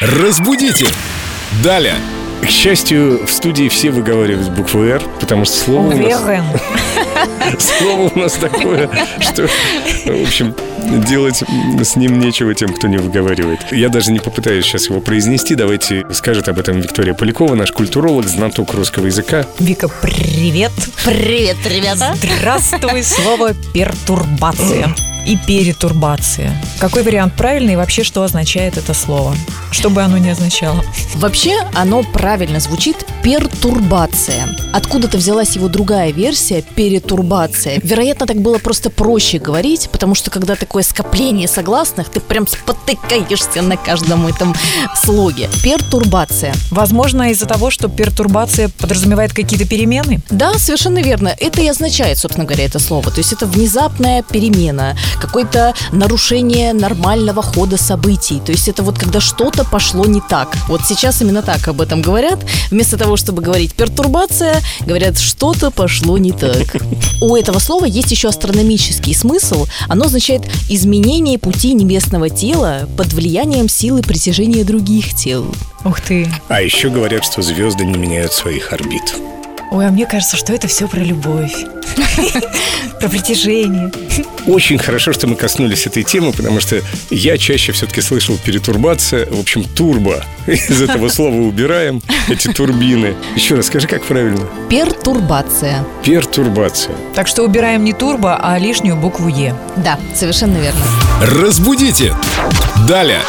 Разбудите! Далее! К счастью, в студии все выговаривают букву «Р», потому что слово у нас, слово у нас такое, что, в общем, делать с ним нечего тем, кто не выговаривает. Я даже не попытаюсь сейчас его произнести. Давайте скажет об этом Виктория Полякова, наш культуролог, знаток русского языка. Вика, привет. Привет, ребята. Здравствуй, слово пертурбация и перетурбация. Какой вариант правильный и вообще что означает это слово? Что бы оно ни означало. Вообще оно правильно звучит пертурбация. Откуда-то взялась его другая версия перетурбация. Вероятно, так было просто проще говорить, потому что когда такое скопление согласных, ты прям спотыкаешься на каждом этом слоге. Пертурбация. Возможно, из-за того, что пертурбация подразумевает какие-то перемены? Да, совершенно верно. Это и означает, собственно говоря, это слово. То есть это внезапная перемена, какое-то нарушение нормального хода событий. То есть это вот когда что-то пошло не так. Вот сейчас именно так об этом говорят. Вместо того, чтобы говорить пертурбация, говорят, что-то пошло не так. У этого слова есть еще астрономический смысл. Оно означает изменение пути небесного тела под влиянием силы притяжения других тел. Ух ты. А еще говорят, что звезды не меняют своих орбит. Ой, а мне кажется, что это все про любовь. Про притяжение. Очень хорошо, что мы коснулись этой темы, потому что я чаще все-таки слышал перетурбация, в общем, турбо. Из этого слова убираем эти турбины. Еще раз скажи, как правильно? Пертурбация. Пертурбация. Так что убираем не турбо, а лишнюю букву Е. Да, совершенно верно. Разбудите! Далее!